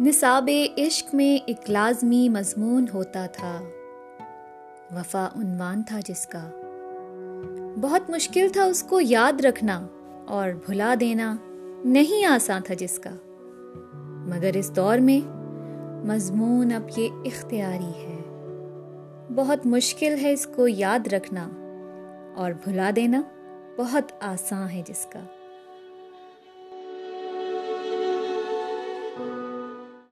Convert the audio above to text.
نصاب عشق میں ایک لازمی مضمون ہوتا تھا۔ وفا عنوان تھا جس کا۔ بہت مشکل تھا اس کو یاد رکھنا اور بھلا دینا، نہیں آسان تھا جس کا۔ مگر اس دور میں مضمون اب یہ اختیاری ہے۔ بہت مشکل ہے اس کو یاد رکھنا اور بھلا دینا بہت آسان ہے جس کا۔